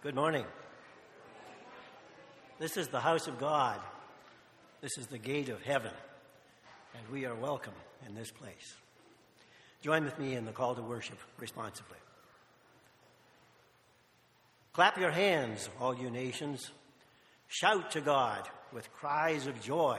Good morning. This is the house of God. This is the gate of heaven, and we are welcome in this place. Join with me in the call to worship responsively. Clap your hands, all you nations. Shout to God with cries of joy.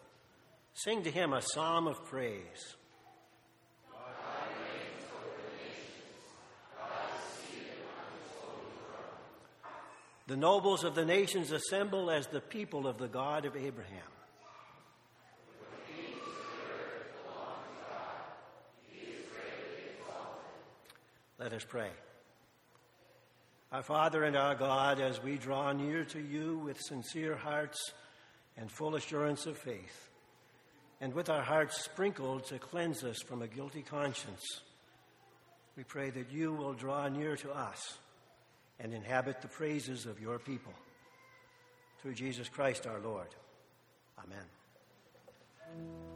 Sing to him a psalm of praise. The nobles of the nations assemble as the people of the God of Abraham. Let us pray. Our Father and our God, as we draw near to you with sincere hearts and full assurance of faith, and with our hearts sprinkled to cleanse us from a guilty conscience, we pray that you will draw near to us and inhabit the praises of your people. Through Jesus Christ our Lord. Amen.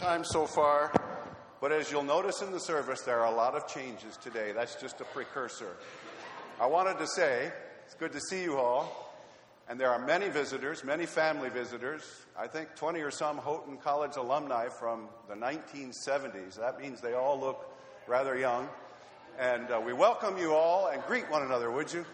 Times so far, but as you'll notice in the service, there are a lot of changes today. That's just a precursor. I wanted to say, it's good to see you all. And there are many visitors, many family visitors. I think 20 or some Houghton College alumni from the 1970s. That means they all look rather young. And uh, we welcome you all and greet one another, would you?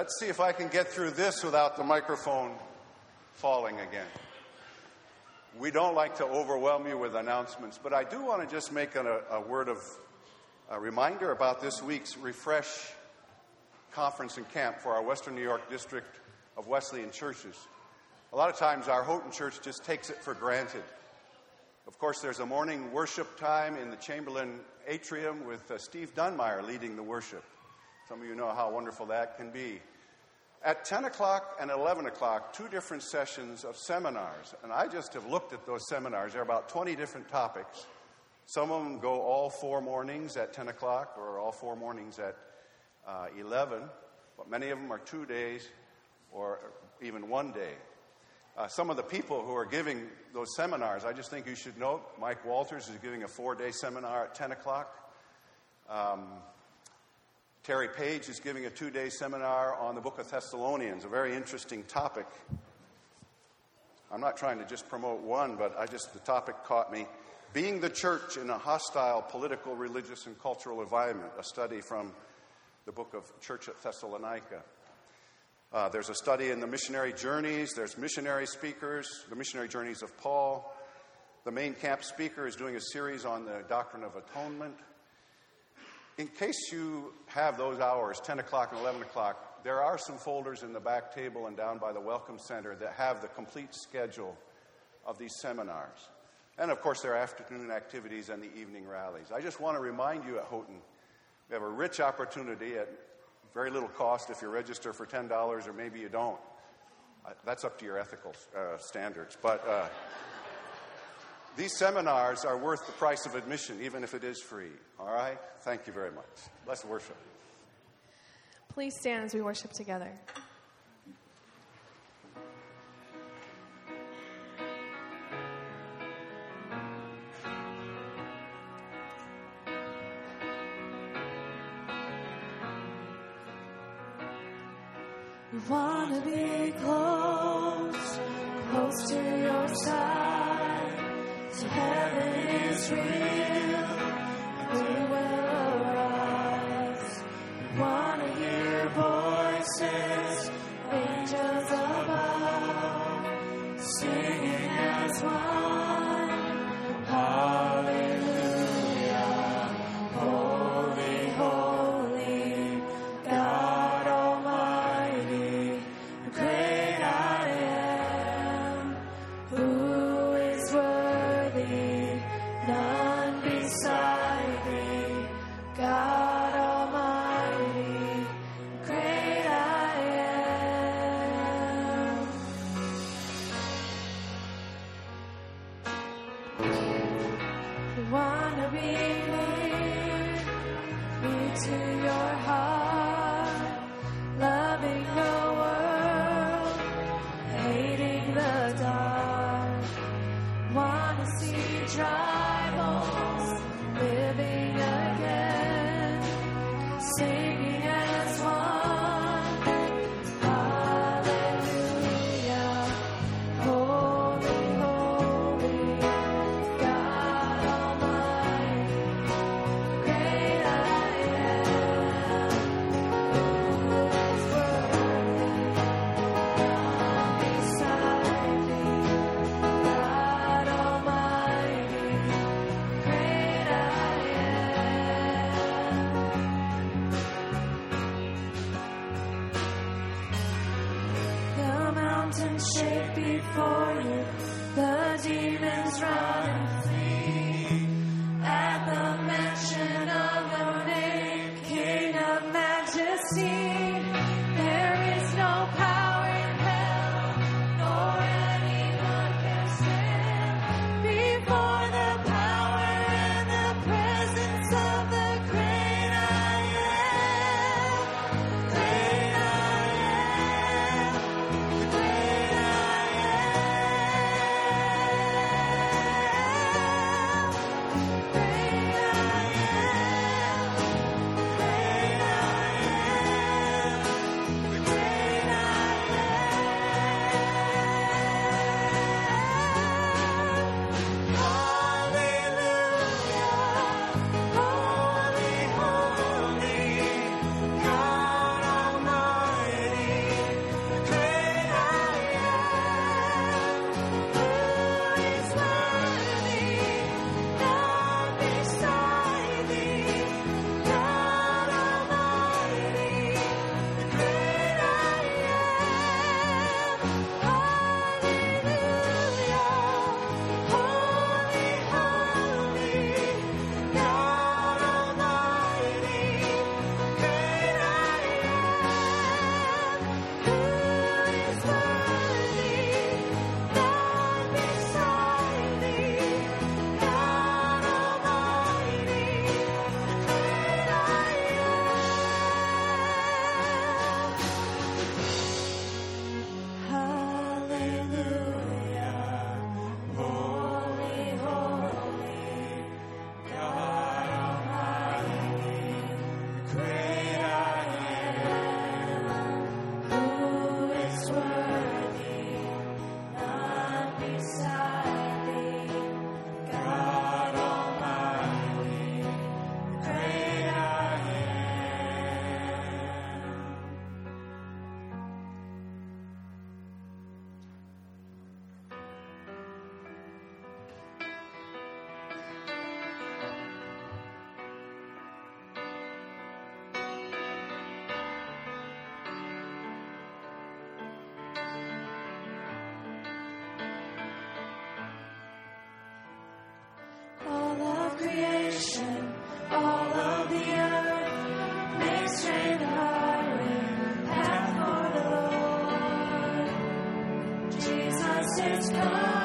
Let's see if I can get through this without the microphone falling again. We don't like to overwhelm you with announcements, but I do want to just make a, a word of a reminder about this week's Refresh conference and camp for our Western New York district of Wesleyan churches. A lot of times our Houghton church just takes it for granted. Of course, there's a morning worship time in the Chamberlain atrium with uh, Steve Dunmire leading the worship. Some of you know how wonderful that can be. At 10 o'clock and 11 o'clock, two different sessions of seminars. And I just have looked at those seminars. There are about 20 different topics. Some of them go all four mornings at 10 o'clock or all four mornings at uh, 11, but many of them are two days or even one day. Uh, some of the people who are giving those seminars, I just think you should note Mike Walters is giving a four day seminar at 10 o'clock. Um, Terry Page is giving a two day seminar on the book of Thessalonians, a very interesting topic. I'm not trying to just promote one, but I just, the topic caught me. Being the church in a hostile political, religious, and cultural environment, a study from the book of Church at Thessalonica. Uh, there's a study in the missionary journeys, there's missionary speakers, the missionary journeys of Paul. The main camp speaker is doing a series on the doctrine of atonement. In case you have those hours, 10 o'clock and 11 o'clock, there are some folders in the back table and down by the Welcome Center that have the complete schedule of these seminars. And of course, there are afternoon activities and the evening rallies. I just want to remind you at Houghton, we have a rich opportunity at very little cost if you register for $10 or maybe you don't. Uh, that's up to your ethical uh, standards. But uh, these seminars are worth the price of admission, even if it is free. All right? Thank you very much. Let's worship. Please stand as we worship together. We want to be close, is coming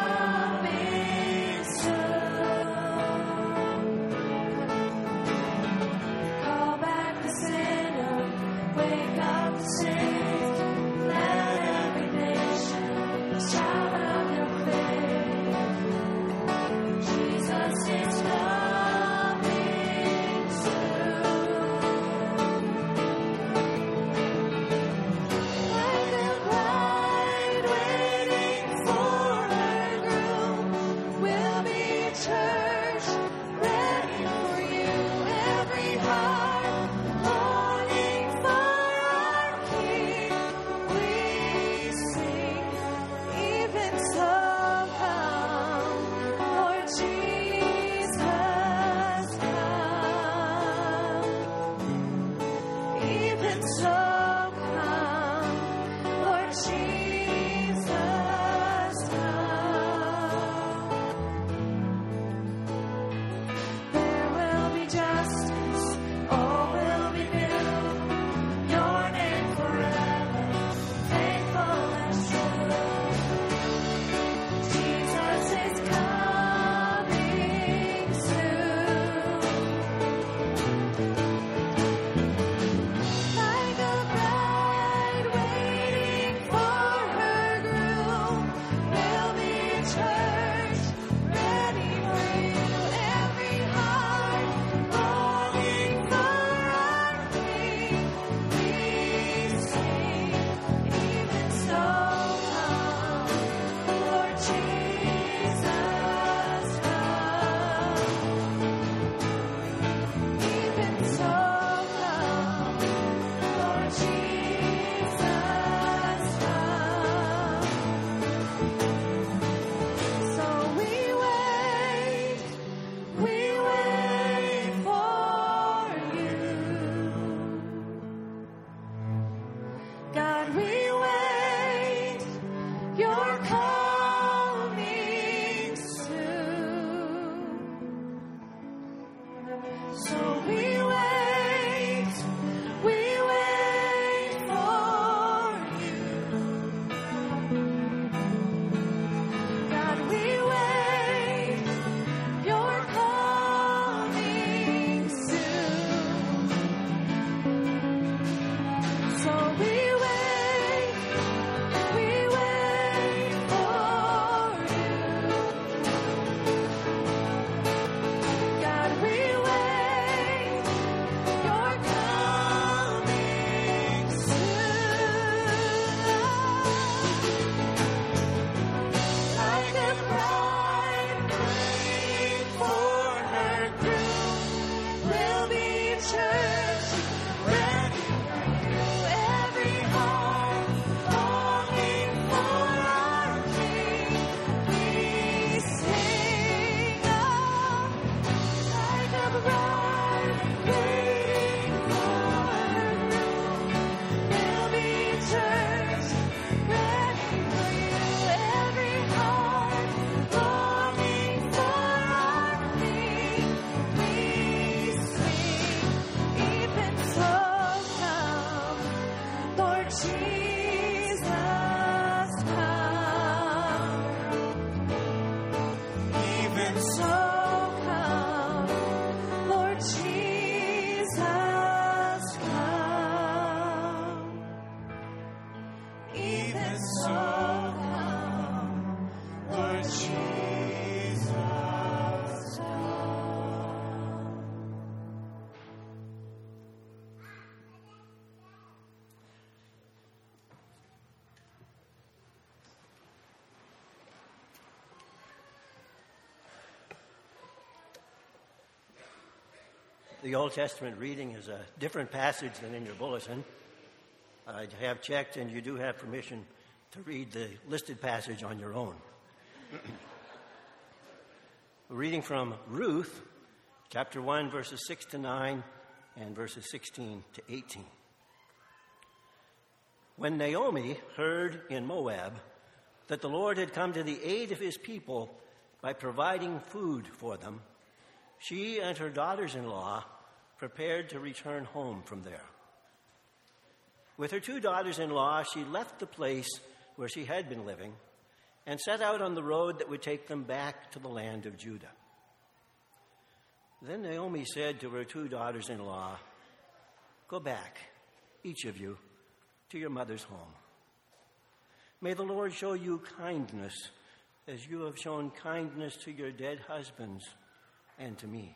The Old Testament reading is a different passage than in your bulletin. I have checked, and you do have permission to read the listed passage on your own. reading from Ruth, chapter 1, verses 6 to 9, and verses 16 to 18. When Naomi heard in Moab that the Lord had come to the aid of his people by providing food for them, she and her daughters in law prepared to return home from there. With her two daughters in law, she left the place where she had been living and set out on the road that would take them back to the land of Judah. Then Naomi said to her two daughters in law, Go back, each of you, to your mother's home. May the Lord show you kindness as you have shown kindness to your dead husbands and to me.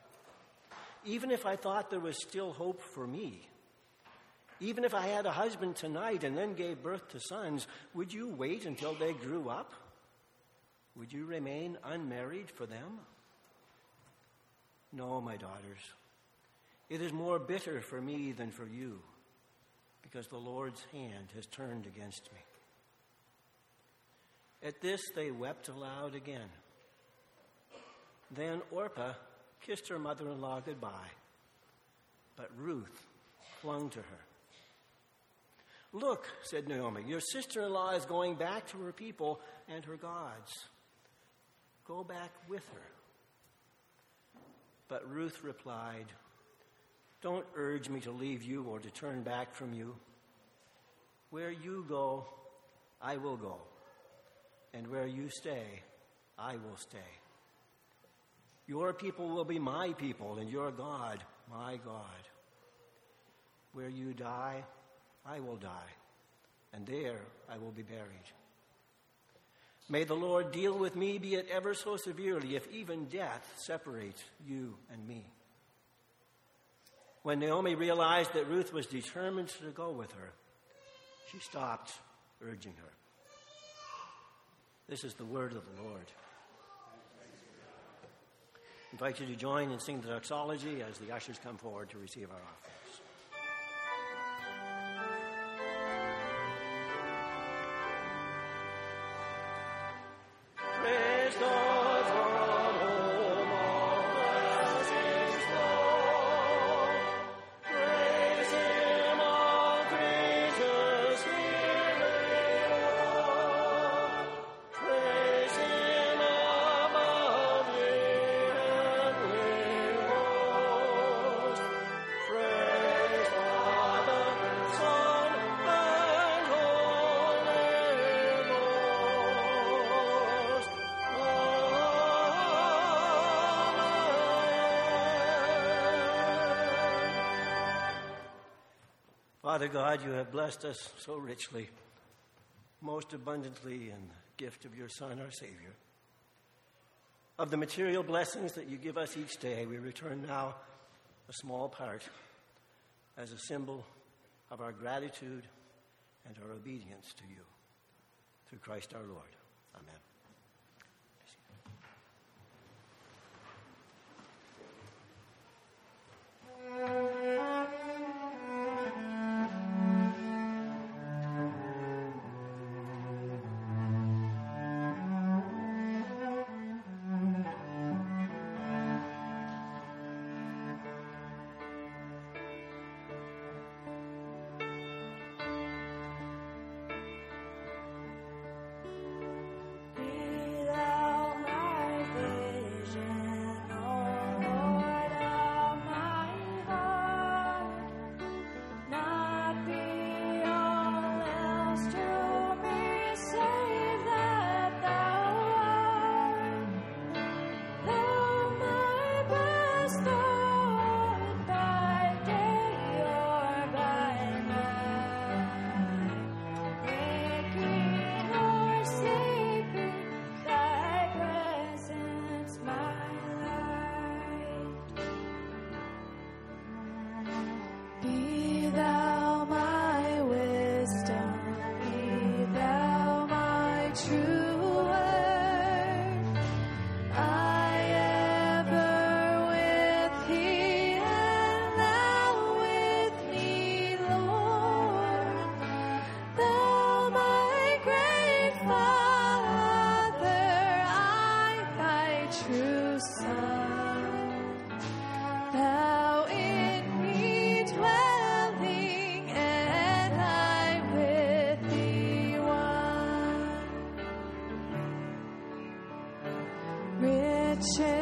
even if I thought there was still hope for me, even if I had a husband tonight and then gave birth to sons, would you wait until they grew up? Would you remain unmarried for them? No, my daughters. It is more bitter for me than for you, because the Lord's hand has turned against me. At this, they wept aloud again. Then Orpah kissed her mother in law goodbye. But Ruth clung to her. Look, said Naomi, your sister in law is going back to her people and her gods. Go back with her. But Ruth replied, Don't urge me to leave you or to turn back from you. Where you go, I will go. And where you stay, I will stay. Your people will be my people, and your God, my God. Where you die, I will die, and there I will be buried. May the Lord deal with me, be it ever so severely, if even death separates you and me. When Naomi realized that Ruth was determined to go with her, she stopped urging her. This is the word of the Lord invite you to join and sing the doxology as the ushers come forward to receive our offering. Father God, you have blessed us so richly, most abundantly in the gift of your Son, our Savior. Of the material blessings that you give us each day, we return now a small part as a symbol of our gratitude and our obedience to you. Through Christ our Lord. Singing.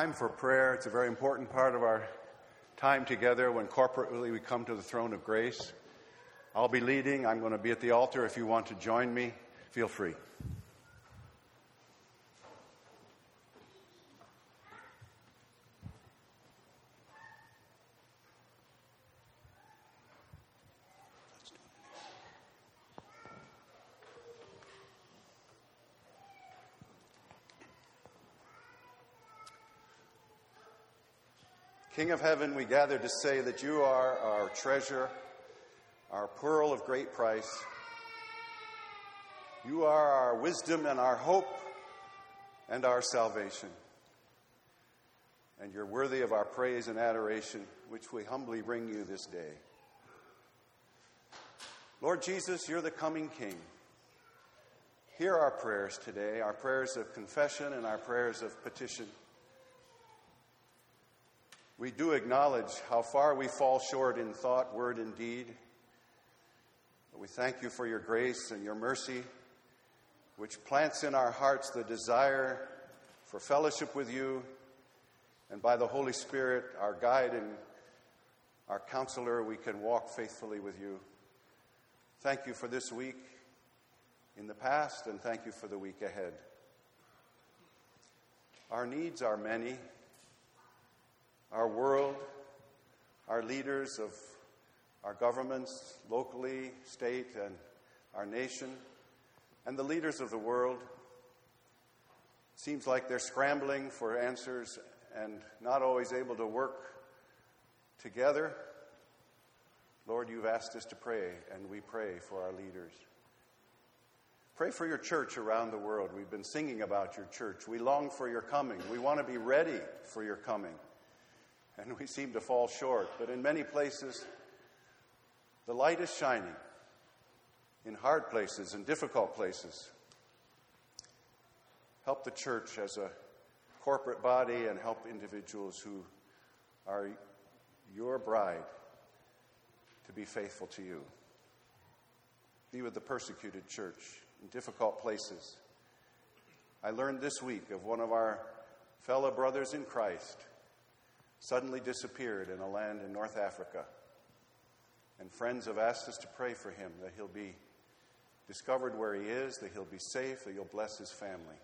Time for prayer. It's a very important part of our time together when corporately we come to the throne of grace. I'll be leading. I'm going to be at the altar. If you want to join me, feel free. King of heaven, we gather to say that you are our treasure, our pearl of great price. You are our wisdom and our hope and our salvation. And you're worthy of our praise and adoration, which we humbly bring you this day. Lord Jesus, you're the coming King. Hear our prayers today, our prayers of confession and our prayers of petition. We do acknowledge how far we fall short in thought, word, and deed. But we thank you for your grace and your mercy, which plants in our hearts the desire for fellowship with you, and by the Holy Spirit, our guide and our counselor, we can walk faithfully with you. Thank you for this week in the past, and thank you for the week ahead. Our needs are many our world, our leaders of our governments, locally, state, and our nation, and the leaders of the world. Seems like they're scrambling for answers and not always able to work together. Lord, you've asked us to pray, and we pray for our leaders. Pray for your church around the world. We've been singing about your church. We long for your coming. We want to be ready for your coming and we seem to fall short. But in many places, the light is shining in hard places and difficult places. Help the church as a corporate body and help individuals who are your bride to be faithful to you. Be with the persecuted church in difficult places. I learned this week of one of our fellow brothers in Christ suddenly disappeared in a land in North Africa. And friends have asked us to pray for him that he'll be discovered where he is, that he'll be safe, that you'll bless his family.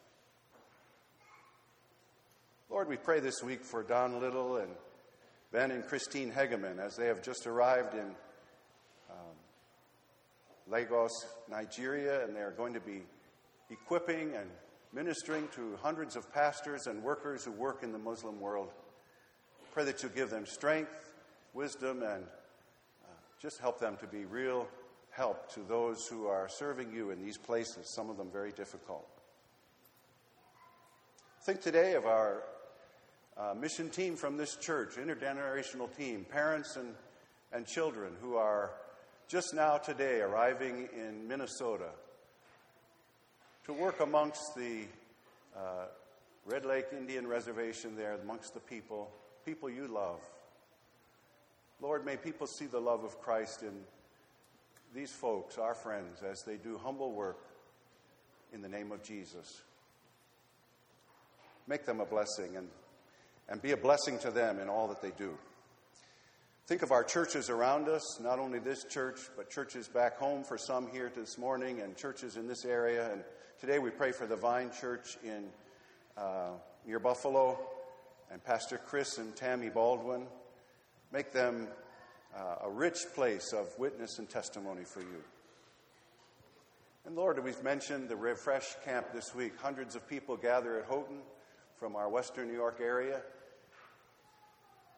Lord, we pray this week for Don Little and Ben and Christine Hegeman as they have just arrived in um, Lagos, Nigeria, and they are going to be equipping and ministering to hundreds of pastors and workers who work in the Muslim world. Pray that you give them strength, wisdom, and uh, just help them to be real help to those who are serving you in these places, some of them very difficult. Think today of our uh, mission team from this church, intergenerational team, parents and, and children who are just now today arriving in Minnesota to work amongst the uh, Red Lake Indian Reservation there, amongst the people, people you love. Lord, may people see the love of Christ in these folks, our friends, as they do humble work in the name of Jesus. Make them a blessing and, and be a blessing to them in all that they do. Think of our churches around us, not only this church, but churches back home for some here this morning and churches in this area. And today we pray for the Vine Church in uh, near Buffalo and Pastor Chris and Tammy Baldwin. Make them uh, a rich place of witness and testimony for you. And Lord, we've mentioned the Refresh Camp this week. Hundreds of people gather at Houghton from our Western New York area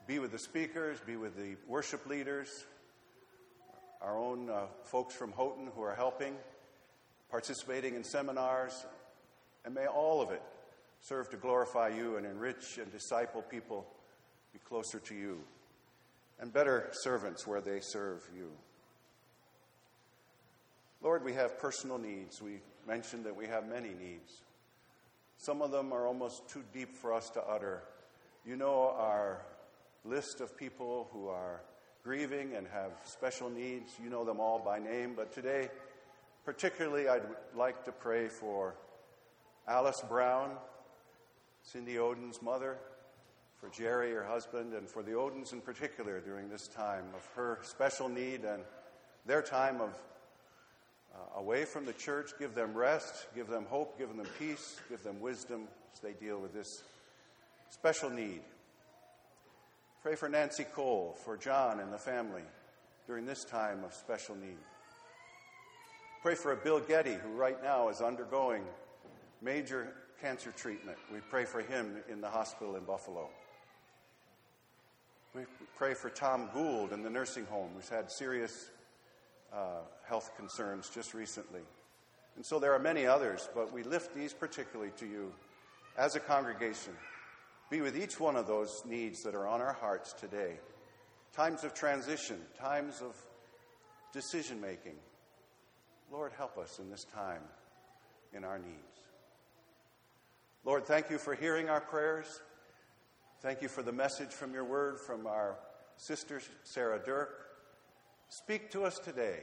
be with the speakers, be with the worship leaders, our own uh, folks from Houghton who are helping, participating in seminars, and may all of it serve to glorify you and enrich and disciple people, be closer to you, and better servants where they serve you. Lord, we have personal needs. We mentioned that we have many needs. Some of them are almost too deep for us to utter. You know our list of people who are grieving and have special needs. You know them all by name, but today, particularly, I'd like to pray for Alice Brown, Cindy Oden's mother, for Jerry, her husband, and for the Odens in particular during this time of her special need and their time of uh, away from the church. Give them rest, give them hope, give them peace, give them wisdom as they deal with this special need. Pray for Nancy Cole, for John and the family during this time of special need. Pray for a Bill Getty, who right now is undergoing major cancer treatment. We pray for him in the hospital in Buffalo. We pray for Tom Gould in the nursing home, who's had serious uh, health concerns just recently. And so there are many others, but we lift these particularly to you as a congregation. Be with each one of those needs that are on our hearts today. Times of transition, times of decision making. Lord, help us in this time in our needs. Lord, thank you for hearing our prayers. Thank you for the message from your word from our sister Sarah Dirk. Speak to us today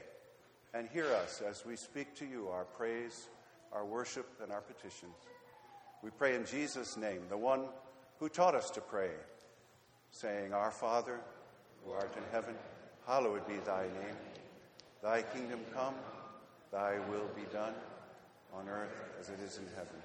and hear us as we speak to you our praise, our worship, and our petitions. We pray in Jesus' name, the one who taught us to pray, saying, Our Father, who art in heaven, hallowed be thy name. Thy kingdom come, thy will be done, on earth as it is in heaven.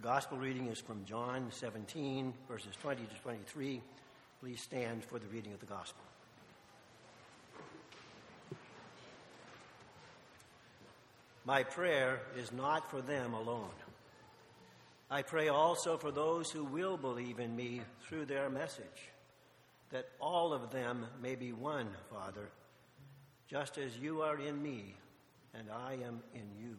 The gospel reading is from John 17, verses 20 to 23. Please stand for the reading of the gospel. My prayer is not for them alone. I pray also for those who will believe in me through their message, that all of them may be one, Father, just as you are in me and I am in you.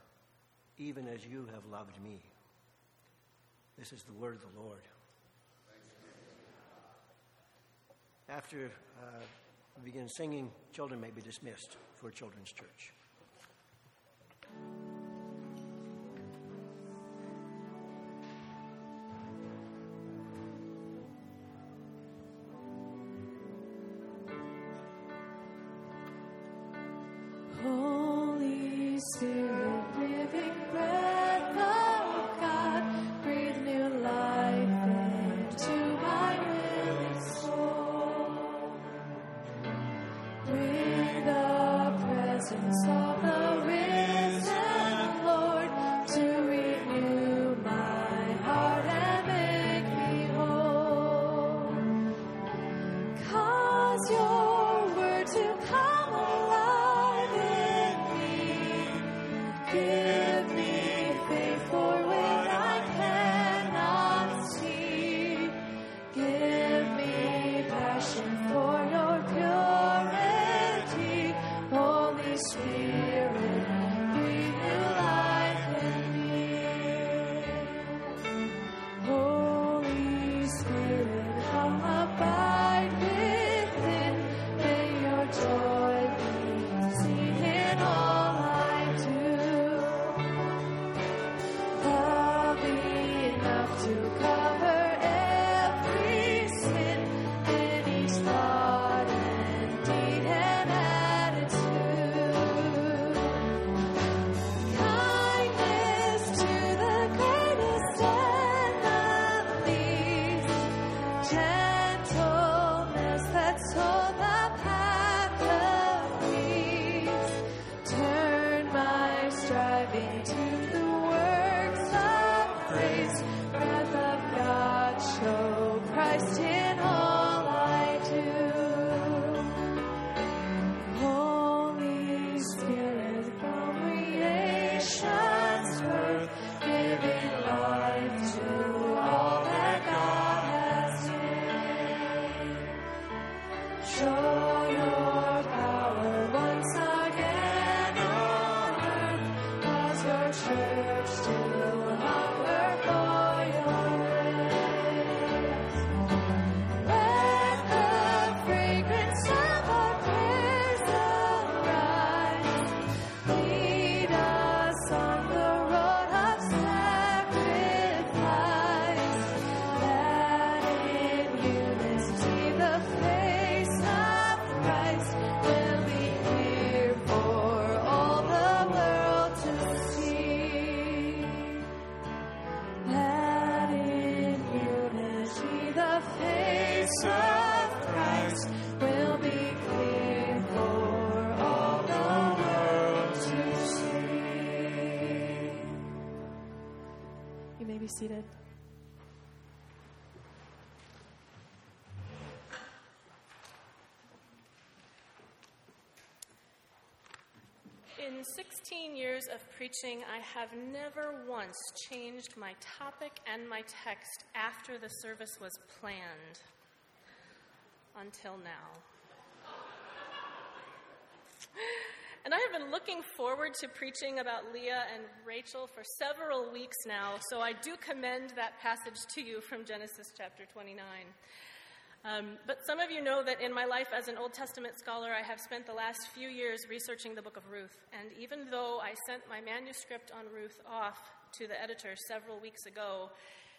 even as you have loved me. This is the word of the Lord. After uh, we begin singing, children may be dismissed for Children's Church. In 16 years of preaching, I have never once changed my topic and my text after the service was planned. Until now. And I have been looking forward to preaching about Leah and Rachel for several weeks now, so I do commend that passage to you from Genesis chapter 29. Um, but some of you know that in my life as an Old Testament scholar, I have spent the last few years researching the book of Ruth. And even though I sent my manuscript on Ruth off to the editor several weeks ago,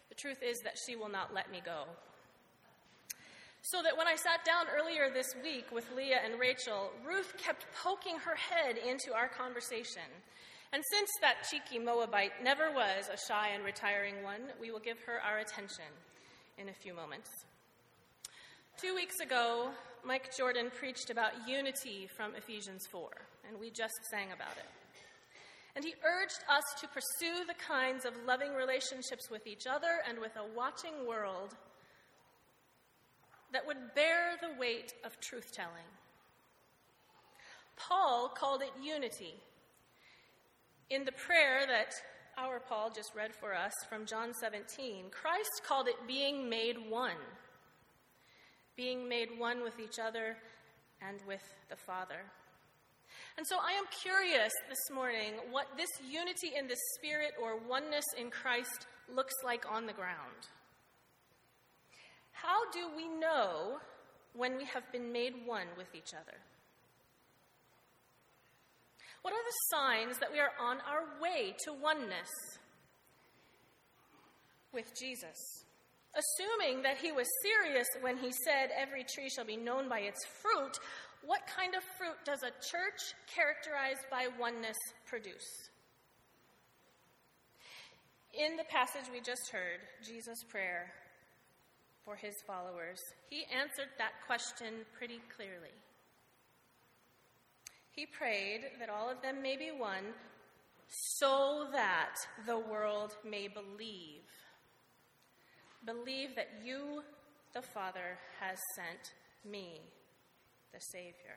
the truth is that she will not let me go. So that when I sat down earlier this week with Leah and Rachel, Ruth kept poking her head into our conversation. And since that cheeky Moabite never was a shy and retiring one, we will give her our attention in a few moments. Two weeks ago, Mike Jordan preached about unity from Ephesians 4, and we just sang about it. And he urged us to pursue the kinds of loving relationships with each other and with a watching world that would bear the weight of truth telling. Paul called it unity In the prayer that our Paul just read for us from John 17, Christ called it being made one. Being made one with each other and with the Father. And so I am curious this morning what this unity in the Spirit or oneness in Christ looks like on the ground. How do we know when we have been made one with each other? What are the signs that we are on our way to oneness with Jesus? Assuming that he was serious when he said, Every tree shall be known by its fruit, what kind of fruit does a church characterized by oneness produce? In the passage we just heard, Jesus' prayer for his followers, he answered that question pretty clearly. He prayed that all of them may be one so that the world may believe. Believe that you, the Father, has sent me the Savior.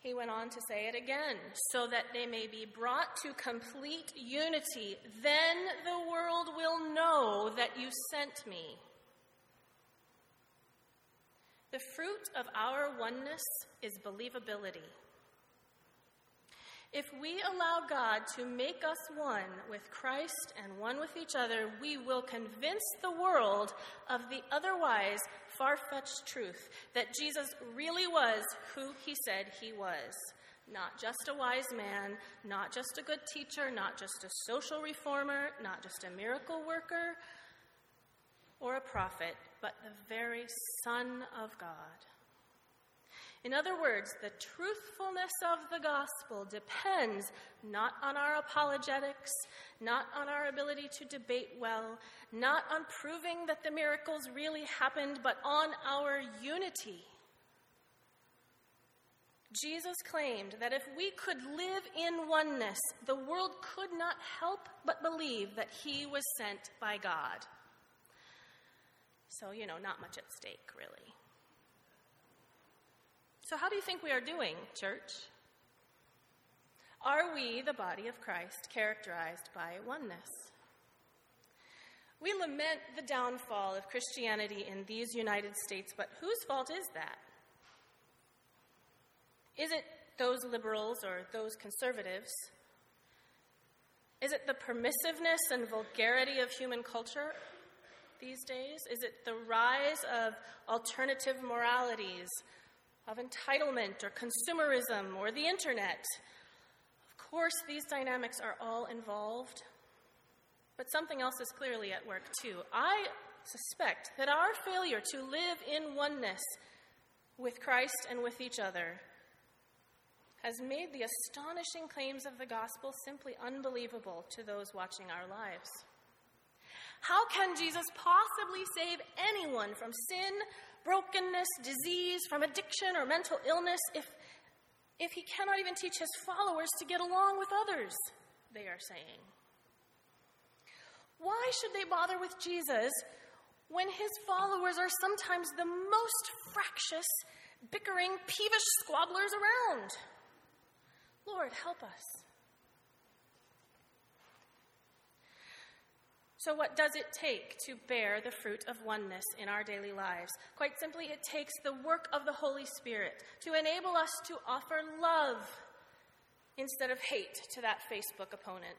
He went on to say it again, so that they may be brought to complete unity. Then the world will know that you sent me. The fruit of our oneness is believability. If we allow God to make us one with Christ and one with each other, we will convince the world of the otherwise far fetched truth that Jesus really was who he said he was. Not just a wise man, not just a good teacher, not just a social reformer, not just a miracle worker or a prophet, but the very Son of God. In other words, the truthfulness of the gospel depends not on our apologetics, not on our ability to debate well, not on proving that the miracles really happened, but on our unity. Jesus claimed that if we could live in oneness, the world could not help but believe that he was sent by God. So, you know, not much at stake, really. So, how do you think we are doing, church? Are we, the body of Christ, characterized by oneness? We lament the downfall of Christianity in these United States, but whose fault is that? Is it those liberals or those conservatives? Is it the permissiveness and vulgarity of human culture these days? Is it the rise of alternative moralities of entitlement or consumerism or the internet. Of course, these dynamics are all involved, but something else is clearly at work too. I suspect that our failure to live in oneness with Christ and with each other has made the astonishing claims of the gospel simply unbelievable to those watching our lives. How can Jesus possibly save anyone from sin, brokenness, disease, from addiction or mental illness if, if he cannot even teach his followers to get along with others, they are saying. Why should they bother with Jesus when his followers are sometimes the most fractious, bickering, peevish squabblers around? Lord, help us. So, what does it take to bear the fruit of oneness in our daily lives? Quite simply, it takes the work of the Holy Spirit to enable us to offer love instead of hate to that Facebook opponent.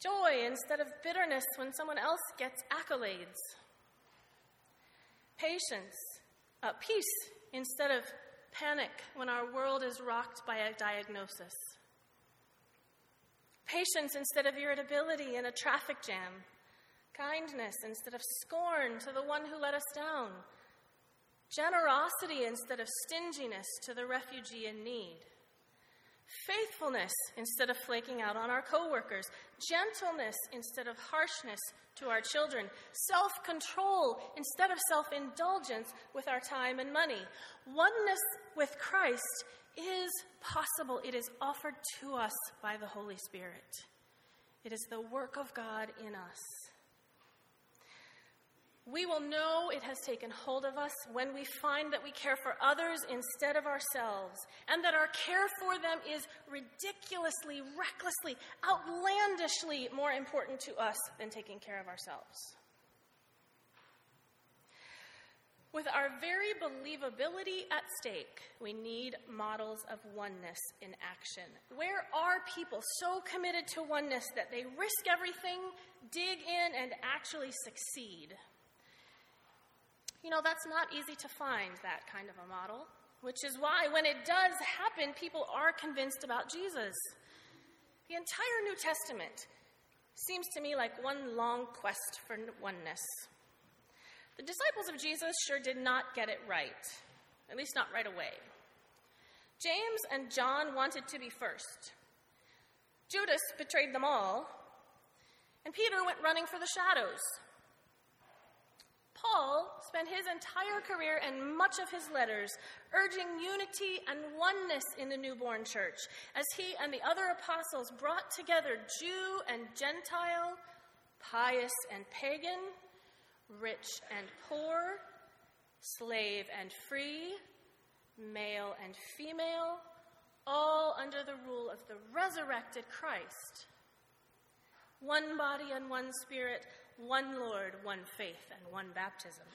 Joy instead of bitterness when someone else gets accolades. Patience, uh, peace instead of panic when our world is rocked by a diagnosis patience instead of irritability in a traffic jam, kindness instead of scorn to the one who let us down, generosity instead of stinginess to the refugee in need. Faithfulness instead of flaking out on our coworkers, gentleness instead of harshness to our children, self control instead of self indulgence with our time and money, oneness with Christ is possible. It is offered to us by the Holy Spirit. It is the work of God in us. We will know it has taken hold of us when we find that we care for others instead of ourselves, and that our care for them is ridiculously, recklessly, outlandishly more important to us than taking care of ourselves. With our very believability at stake, we need models of oneness in action. Where are people so committed to oneness that they risk everything, dig in, and actually succeed? You know, that's not easy to find, that kind of a model, which is why when it does happen, people are convinced about Jesus. The entire New Testament seems to me like one long quest for oneness. The disciples of Jesus sure did not get it right, at least not right away. James and John wanted to be first. Judas betrayed them all, and Peter went running for the shadows. Paul spent his entire career and much of his letters urging unity and oneness in the newborn church as he and the other apostles brought together Jew and Gentile, pious and pagan, rich and poor, slave and free, male and female, all under the rule of the resurrected Christ. One body and one spirit, one Lord, one faith, and one baptism.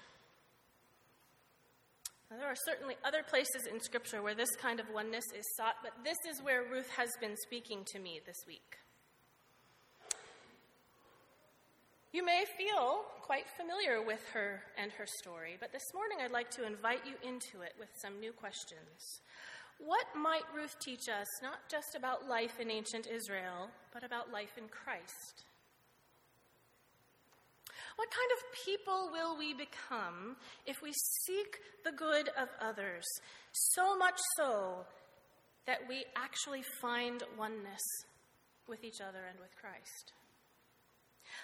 Now, there are certainly other places in Scripture where this kind of oneness is sought, but this is where Ruth has been speaking to me this week. You may feel quite familiar with her and her story, but this morning I'd like to invite you into it with some new questions. What might Ruth teach us, not just about life in ancient Israel, but about life in Christ? What kind of people will we become if we seek the good of others, so much so that we actually find oneness with each other and with Christ?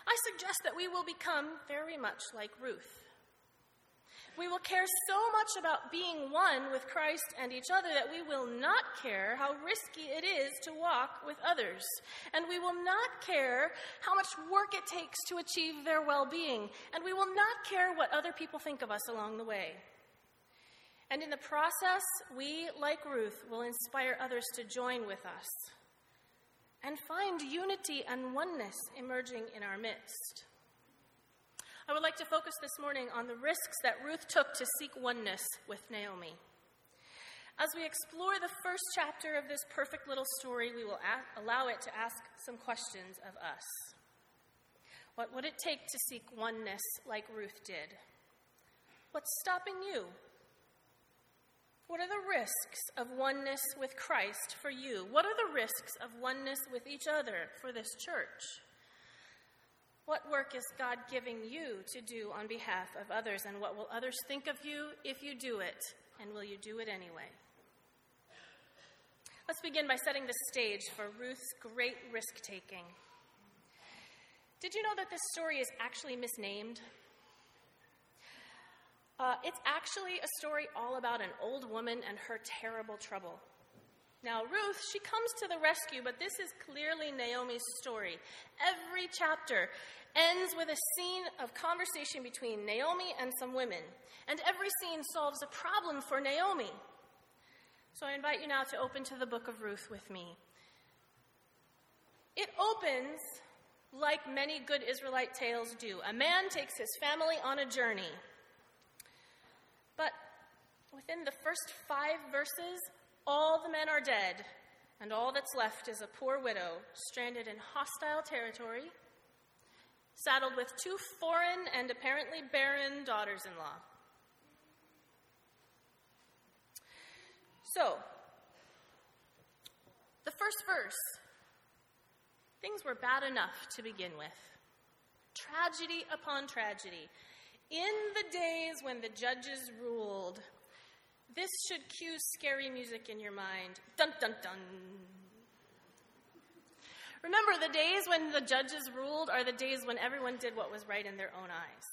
I suggest that we will become very much like Ruth. We will care so much about being one with Christ and each other that we will not care how risky it is to walk with others. And we will not care how much work it takes to achieve their well being. And we will not care what other people think of us along the way. And in the process, we, like Ruth, will inspire others to join with us and find unity and oneness emerging in our midst. I would like to focus this morning on the risks that Ruth took to seek oneness with Naomi. As we explore the first chapter of this perfect little story, we will a- allow it to ask some questions of us. What would it take to seek oneness like Ruth did? What's stopping you? What are the risks of oneness with Christ for you? What are the risks of oneness with each other for this church? What work is God giving you to do on behalf of others, and what will others think of you if you do it? And will you do it anyway? Let's begin by setting the stage for Ruth's great risk taking. Did you know that this story is actually misnamed? Uh, it's actually a story all about an old woman and her terrible trouble. Now, Ruth, she comes to the rescue, but this is clearly Naomi's story. Every chapter ends with a scene of conversation between Naomi and some women, and every scene solves a problem for Naomi. So I invite you now to open to the book of Ruth with me. It opens like many good Israelite tales do. A man takes his family on a journey. But within the first five verses, all the men are dead, and all that's left is a poor widow stranded in hostile territory saddled with two foreign and apparently barren daughters in law. So, the first verse things were bad enough to begin with. Tragedy upon tragedy. In the days when the judges ruled, this should cue scary music in your mind. Dun dun dun. Remember, the days when the judges ruled are the days when everyone did what was right in their own eyes.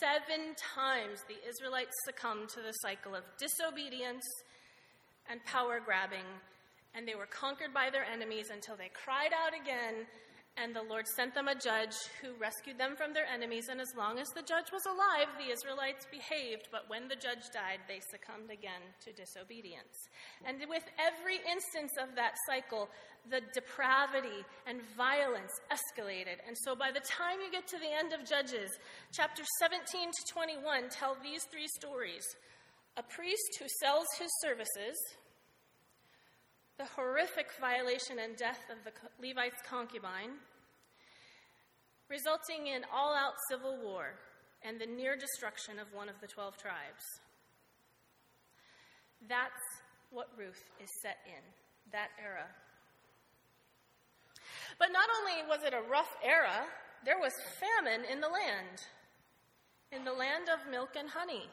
Seven times the Israelites succumbed to the cycle of disobedience and power grabbing, and they were conquered by their enemies until they cried out again And the Lord sent them a judge who rescued them from their enemies. And as long as the judge was alive, the Israelites behaved. But when the judge died, they succumbed again to disobedience. And with every instance of that cycle, the depravity and violence escalated. And so by the time you get to the end of Judges, chapter 17 to 21 tell these three stories a priest who sells his services the horrific violation and death of the Levite's concubine, resulting in all out civil war and the near destruction of one of the 12 tribes. That's what Ruth is set in, that era. But not only was it a rough era, there was famine in the land, in the land of milk and honey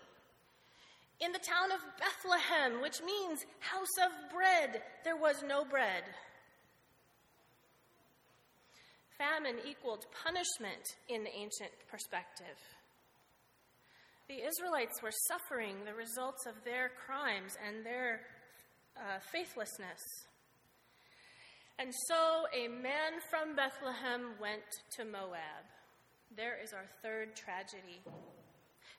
in the town of Bethlehem, which means house of bread, there was no bread. Famine equaled punishment in the ancient perspective. The Israelites were suffering the results of their crimes and their uh, faithlessness. And so a man from Bethlehem went to Moab. There is our third tragedy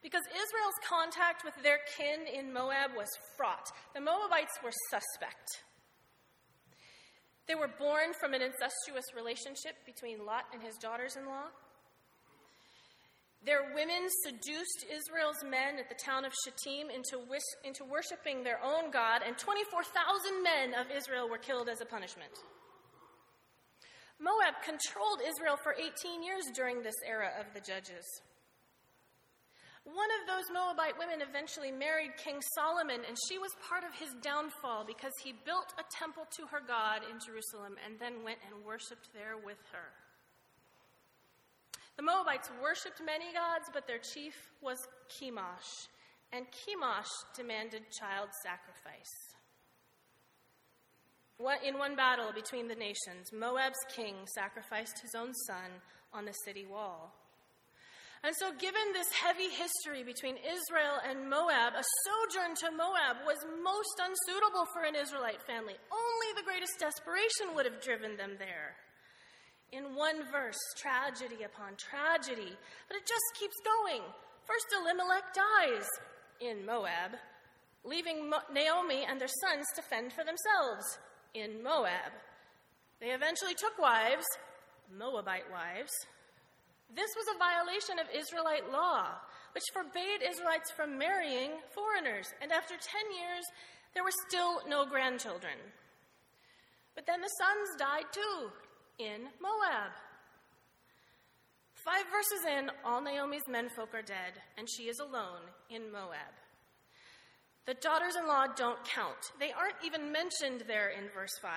because Israel's contact with their kin in Moab was fraught. The Moabites were suspect. They were born from an incestuous relationship between Lot and his daughters in law. Their women seduced Israel's men at the town of Shittim into, wish- into worshiping their own God, and 24,000 men of Israel were killed as a punishment. Moab controlled Israel for 18 years during this era of the judges. One of those Moabite women eventually married King Solomon, and she was part of his downfall because he built a temple to her God in Jerusalem and then went and worshiped there with her. The Moabites worshiped many gods, but their chief was Chemosh, and Chemosh demanded child sacrifice. In one battle between the nations, Moab's king sacrificed his own son on the city wall. And so, given this heavy history between Israel and Moab, a sojourn to Moab was most unsuitable for an Israelite family. Only the greatest desperation would have driven them there. In one verse, tragedy upon tragedy, but it just keeps going. First, Elimelech dies in Moab, leaving Naomi and their sons to fend for themselves in Moab. They eventually took wives, Moabite wives, this was a violation of Israelite law, which forbade Israelites from marrying foreigners. And after 10 years, there were still no grandchildren. But then the sons died too in Moab. Five verses in, all Naomi's menfolk are dead, and she is alone in Moab. The daughters in law don't count. They aren't even mentioned there in verse 5.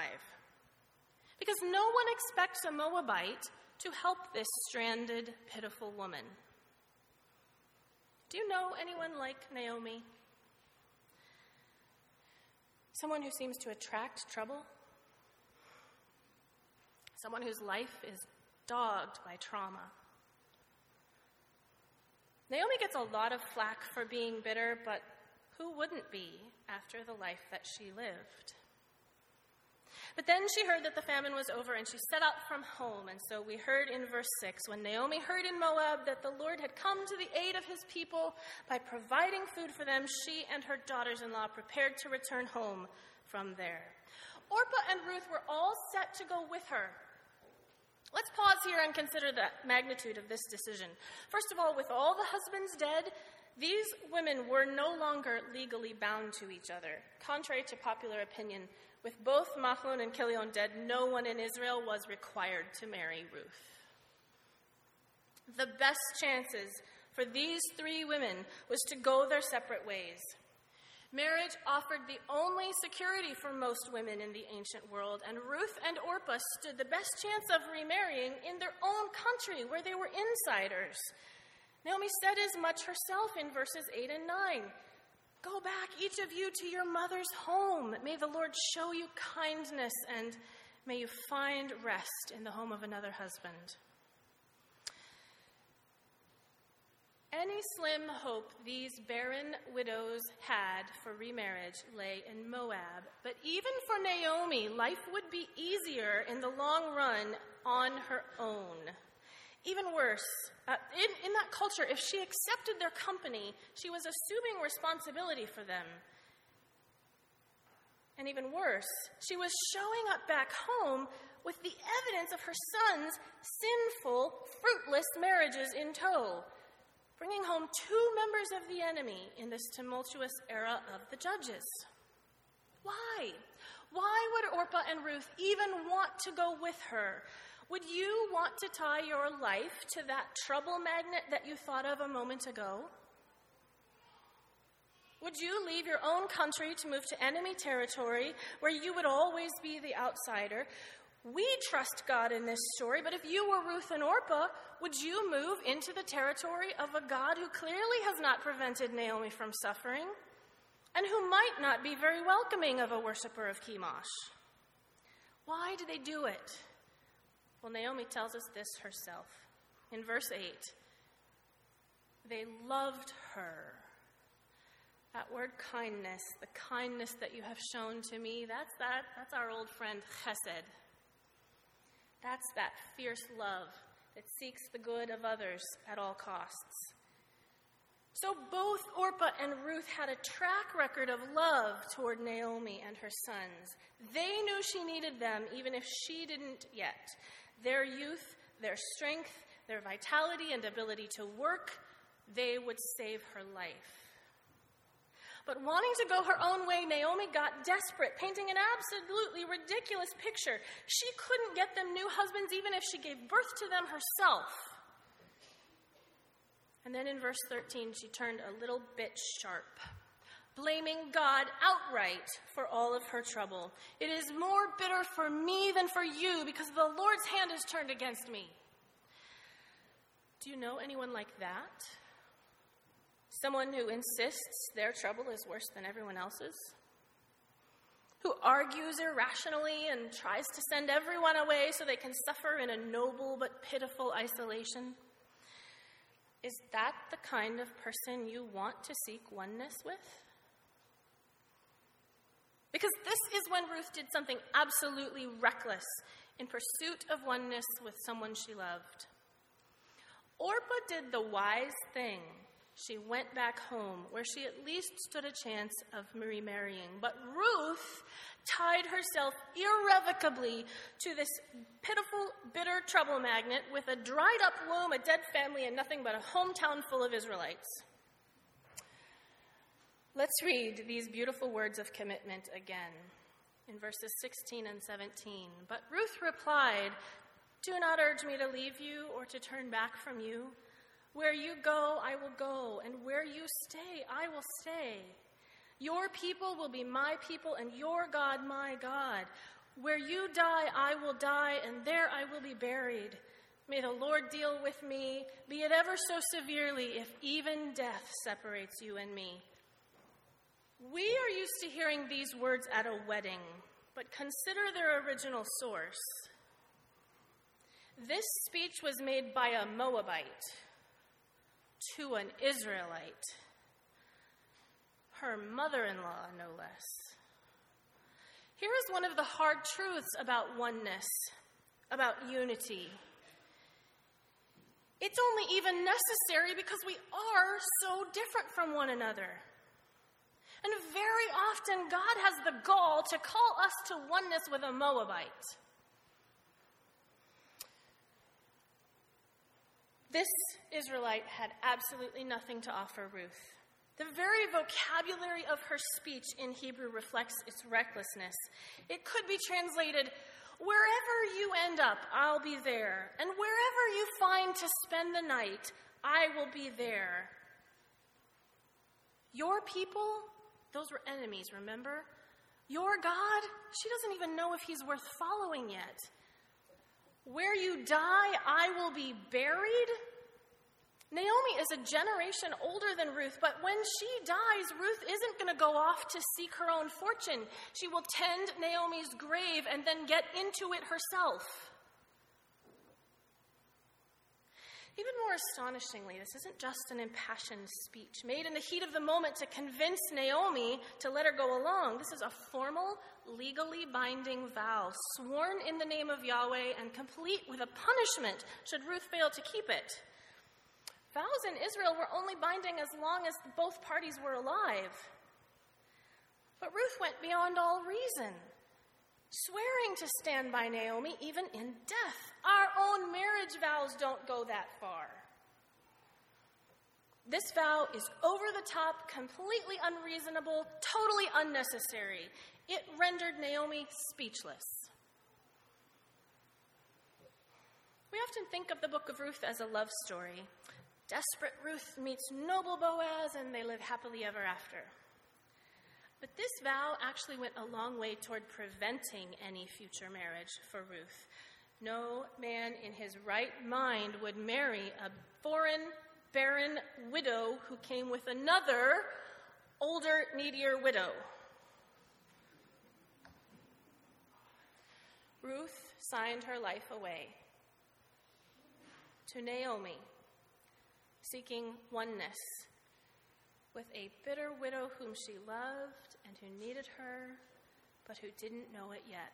Because no one expects a Moabite to help this stranded, pitiful woman. Do you know anyone like Naomi? Someone who seems to attract trouble? Someone whose life is dogged by trauma? Naomi gets a lot of flack for being bitter, but who wouldn't be after the life that she lived? But then she heard that the famine was over and she set out from home. And so we heard in verse 6 when Naomi heard in Moab that the Lord had come to the aid of his people by providing food for them, she and her daughters in law prepared to return home from there. Orpah and Ruth were all set to go with her. Let's pause here and consider the magnitude of this decision. First of all, with all the husbands dead, these women were no longer legally bound to each other. Contrary to popular opinion, with both Mahlon and Chilion dead, no one in Israel was required to marry Ruth. The best chances for these three women was to go their separate ways. Marriage offered the only security for most women in the ancient world, and Ruth and Orpah stood the best chance of remarrying in their own country where they were insiders. Naomi said as much herself in verses 8 and 9. Go back, each of you, to your mother's home. May the Lord show you kindness and may you find rest in the home of another husband. Any slim hope these barren widows had for remarriage lay in Moab. But even for Naomi, life would be easier in the long run on her own. Even worse, uh, in, in that culture, if she accepted their company, she was assuming responsibility for them. And even worse, she was showing up back home with the evidence of her son's sinful, fruitless marriages in tow bringing home two members of the enemy in this tumultuous era of the judges. Why? Why would Orpah and Ruth even want to go with her? Would you want to tie your life to that trouble magnet that you thought of a moment ago? Would you leave your own country to move to enemy territory where you would always be the outsider? We trust God in this story, but if you were Ruth and Orpah, would you move into the territory of a God who clearly has not prevented Naomi from suffering and who might not be very welcoming of a worshiper of Chemosh? Why do they do it? Well, Naomi tells us this herself. In verse 8, they loved her. That word kindness, the kindness that you have shown to me, that's that that's our old friend chesed. That's that fierce love that seeks the good of others at all costs. So both Orpah and Ruth had a track record of love toward Naomi and her sons. They knew she needed them, even if she didn't yet. Their youth, their strength, their vitality and ability to work, they would save her life. But wanting to go her own way, Naomi got desperate, painting an absolutely ridiculous picture. She couldn't get them new husbands even if she gave birth to them herself. And then in verse 13, she turned a little bit sharp, blaming God outright for all of her trouble. It is more bitter for me than for you because the Lord's hand is turned against me. Do you know anyone like that? Someone who insists their trouble is worse than everyone else's? Who argues irrationally and tries to send everyone away so they can suffer in a noble but pitiful isolation? Is that the kind of person you want to seek oneness with? Because this is when Ruth did something absolutely reckless in pursuit of oneness with someone she loved. Orpah did the wise thing she went back home, where she at least stood a chance of remarrying. But Ruth tied herself irrevocably to this pitiful, bitter trouble magnet with a dried up womb, a dead family, and nothing but a hometown full of Israelites. Let's read these beautiful words of commitment again in verses 16 and 17. But Ruth replied, Do not urge me to leave you or to turn back from you. Where you go, I will go, and where you stay, I will stay. Your people will be my people, and your God my God. Where you die, I will die, and there I will be buried. May the Lord deal with me, be it ever so severely, if even death separates you and me. We are used to hearing these words at a wedding, but consider their original source. This speech was made by a Moabite to an Israelite, her mother in law, no less. Here is one of the hard truths about oneness, about unity. It's only even necessary because we are so different from one another. And very often, God has the gall to call us to oneness with a Moabite. This Israelite had absolutely nothing to offer Ruth. The very vocabulary of her speech in Hebrew reflects its recklessness. It could be translated, Wherever you end up, I'll be there. And wherever you find to spend the night, I will be there. Your people, those were enemies, remember? Your God, she doesn't even know if he's worth following yet. Where you die, I will be buried. Naomi is a generation older than Ruth, but when she dies, Ruth isn't going to go off to seek her own fortune. She will tend Naomi's grave and then get into it herself. Even more astonishingly, this isn't just an impassioned speech made in the heat of the moment to convince Naomi to let her go along. This is a formal, legally binding vow, sworn in the name of Yahweh and complete with a punishment should Ruth fail to keep it. Vows in Israel were only binding as long as both parties were alive. But Ruth went beyond all reason, swearing to stand by Naomi even in death. Our own marriage vows don't go that far. This vow is over the top, completely unreasonable, totally unnecessary. It rendered Naomi speechless. We often think of the book of Ruth as a love story. Desperate Ruth meets noble Boaz, and they live happily ever after. But this vow actually went a long way toward preventing any future marriage for Ruth. No man in his right mind would marry a foreign, barren widow who came with another, older, needier widow. Ruth signed her life away to Naomi, seeking oneness with a bitter widow whom she loved and who needed her, but who didn't know it yet.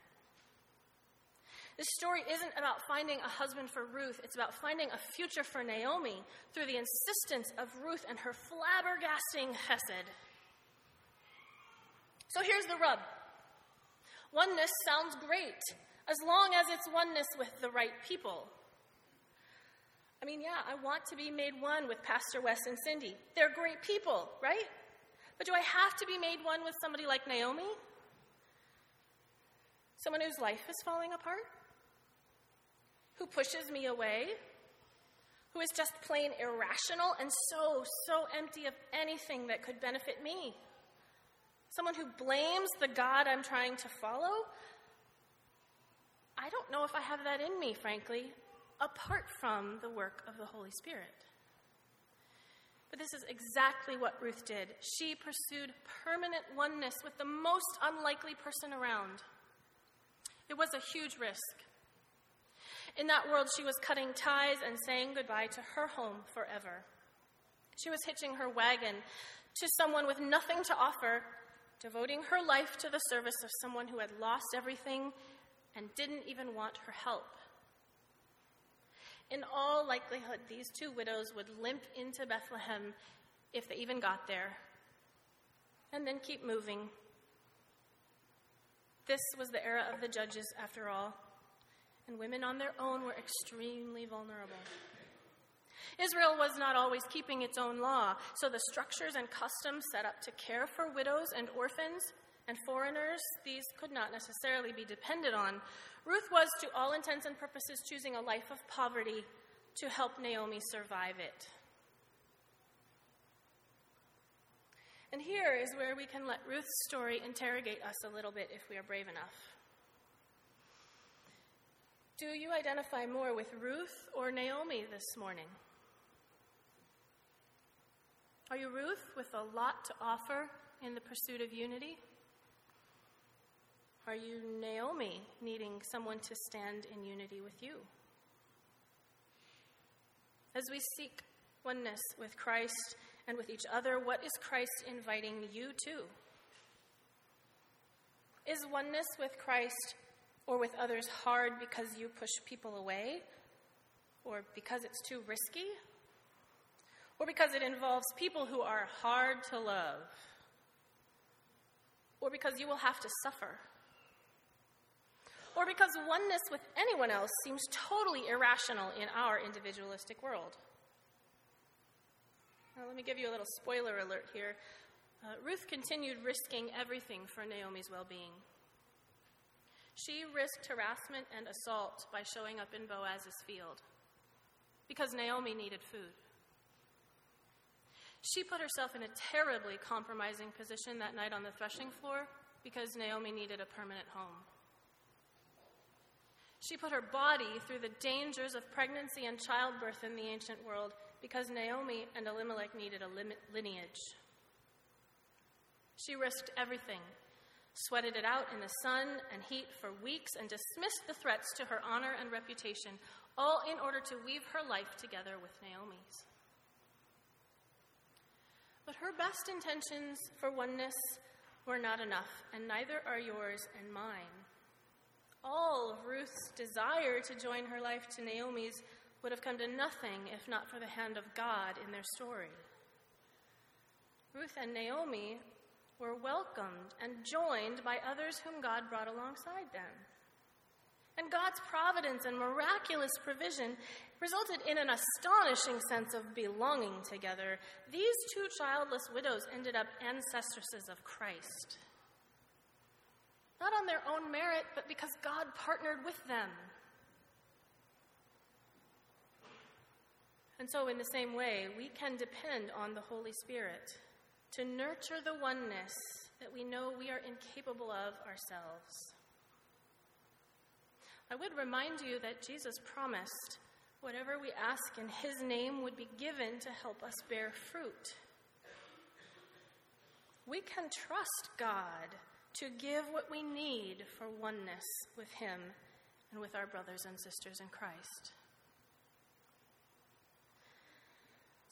This story isn't about finding a husband for Ruth, it's about finding a future for Naomi through the insistence of Ruth and her flabbergasting Hesed. So here's the rub oneness sounds great as long as it's oneness with the right people. I mean, yeah, I want to be made one with Pastor Wes and Cindy. They're great people, right? But do I have to be made one with somebody like Naomi? Someone whose life is falling apart? Who pushes me away? Who is just plain irrational and so, so empty of anything that could benefit me? Someone who blames the God I'm trying to follow? I don't know if I have that in me, frankly apart from the work of the Holy Spirit. But this is exactly what Ruth did. She pursued permanent oneness with the most unlikely person around. It was a huge risk. In that world, she was cutting ties and saying goodbye to her home forever. She was hitching her wagon to someone with nothing to offer, devoting her life to the service of someone who had lost everything and didn't even want her help. In all likelihood, these two widows would limp into Bethlehem if they even got there, and then keep moving. This was the era of the judges, after all, and women on their own were extremely vulnerable. Israel was not always keeping its own law, so the structures and customs set up to care for widows and orphans and foreigners, these could not necessarily be depended on. Ruth was, to all intents and purposes, choosing a life of poverty to help Naomi survive it. And here is where we can let Ruth's story interrogate us a little bit if we are brave enough. Do you identify more with Ruth or Naomi this morning? Are you Ruth with a lot to offer in the pursuit of unity? Are you Naomi, needing someone to stand in unity with you? As we seek oneness with Christ and with each other, what is Christ inviting you to? Is oneness with Christ or with others hard because you push people away? Or because it's too risky? Or because it involves people who are hard to love? Or because you will have to suffer? or because oneness with anyone else seems totally irrational in our individualistic world. Now, let me give you a little spoiler alert here. Uh, Ruth continued risking everything for Naomi's well being. She risked harassment and assault by showing up in Boaz's field because Naomi needed food. She put herself in a terribly compromising position that night on the threshing floor because Naomi needed a permanent home. She put her body through the dangers of pregnancy and childbirth in the ancient world because Naomi and Elimelech needed a lineage. She risked everything sweated it out in the sun and heat for weeks, and dismissed the threats to her honor and reputation, all in order to weave her life together with Naomi's. But her best intentions for oneness were not enough, and neither are yours and mine. All of Ruth's desire to join her life to Naomi's would have come to nothing if not for the hand of God in their story. Ruth and Naomi were welcomed and joined by others whom God brought alongside them. And God's providence and miraculous provision resulted in an astonishing sense of belonging together. These two childless widows ended up ancestresses of Christ. Not on their own merit, but because God partnered with them. And so, in the same way, we can depend on the Holy Spirit to nurture the oneness that we know we are incapable of ourselves. I would remind you that Jesus promised whatever we ask in His name would be given to help us bear fruit. We can trust God to give what we need for oneness with Him and with our brothers and sisters in Christ.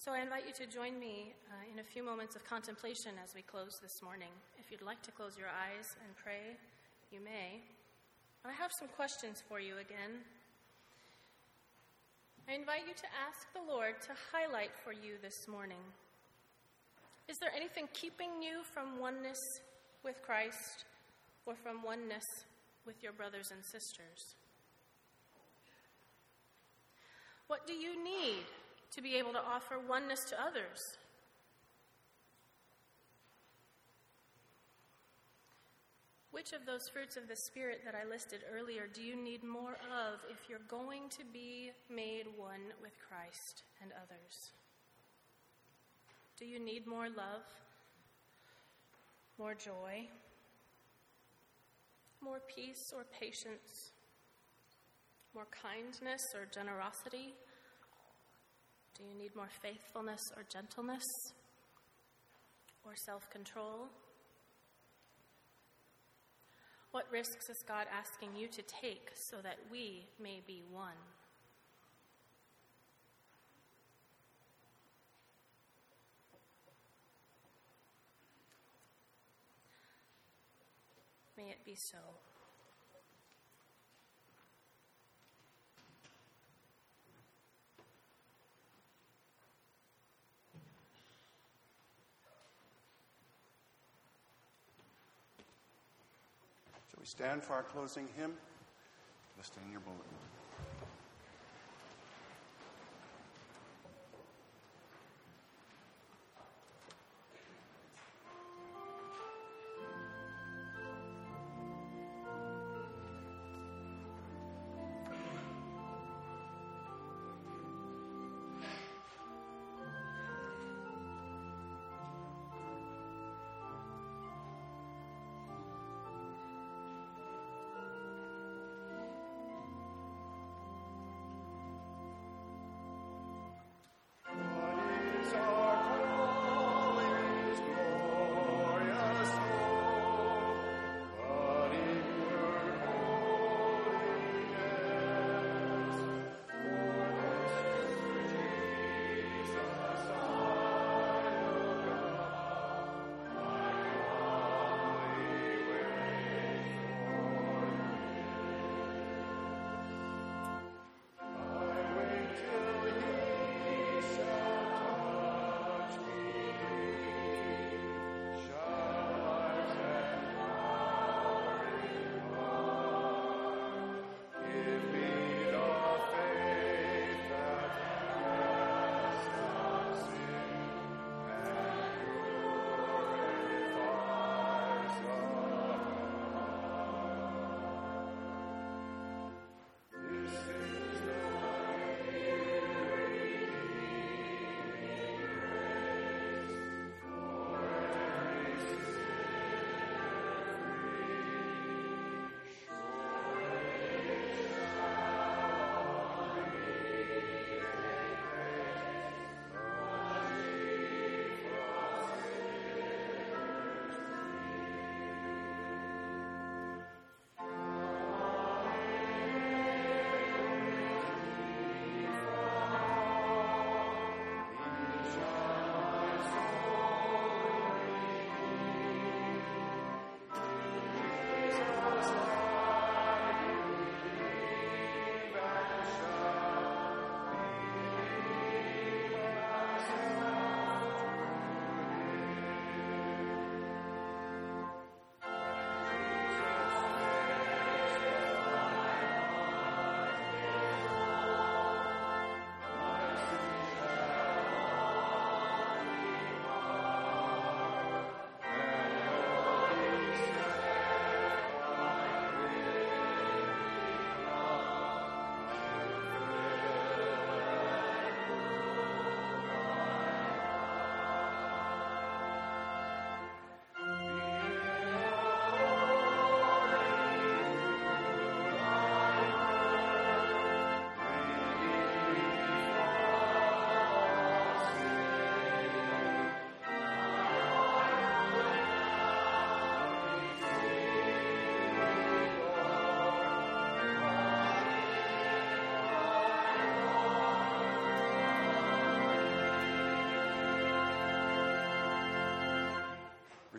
So I invite you to join me uh, in a few moments of contemplation as we close this morning. If you'd like to close your eyes and pray, you may. I have some questions for you again. I invite you to ask the Lord to highlight for you this morning. Is there anything keeping you from oneness with Christ or from oneness with your brothers and sisters? What do you need to be able to offer oneness to others. Which of those fruits of the Spirit that I listed earlier do you need more of if you're going to be made one with Christ and others? Do you need more love, more joy, more peace or patience, more kindness or generosity? Do you need more faithfulness or gentleness or self control? What risks is God asking you to take so that we may be one? May it be so. We stand for our closing hymn? Listed in your bulletin.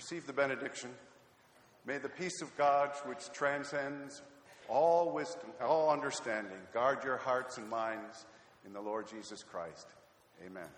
Receive the benediction. May the peace of God, which transcends all wisdom, all understanding, guard your hearts and minds in the Lord Jesus Christ. Amen.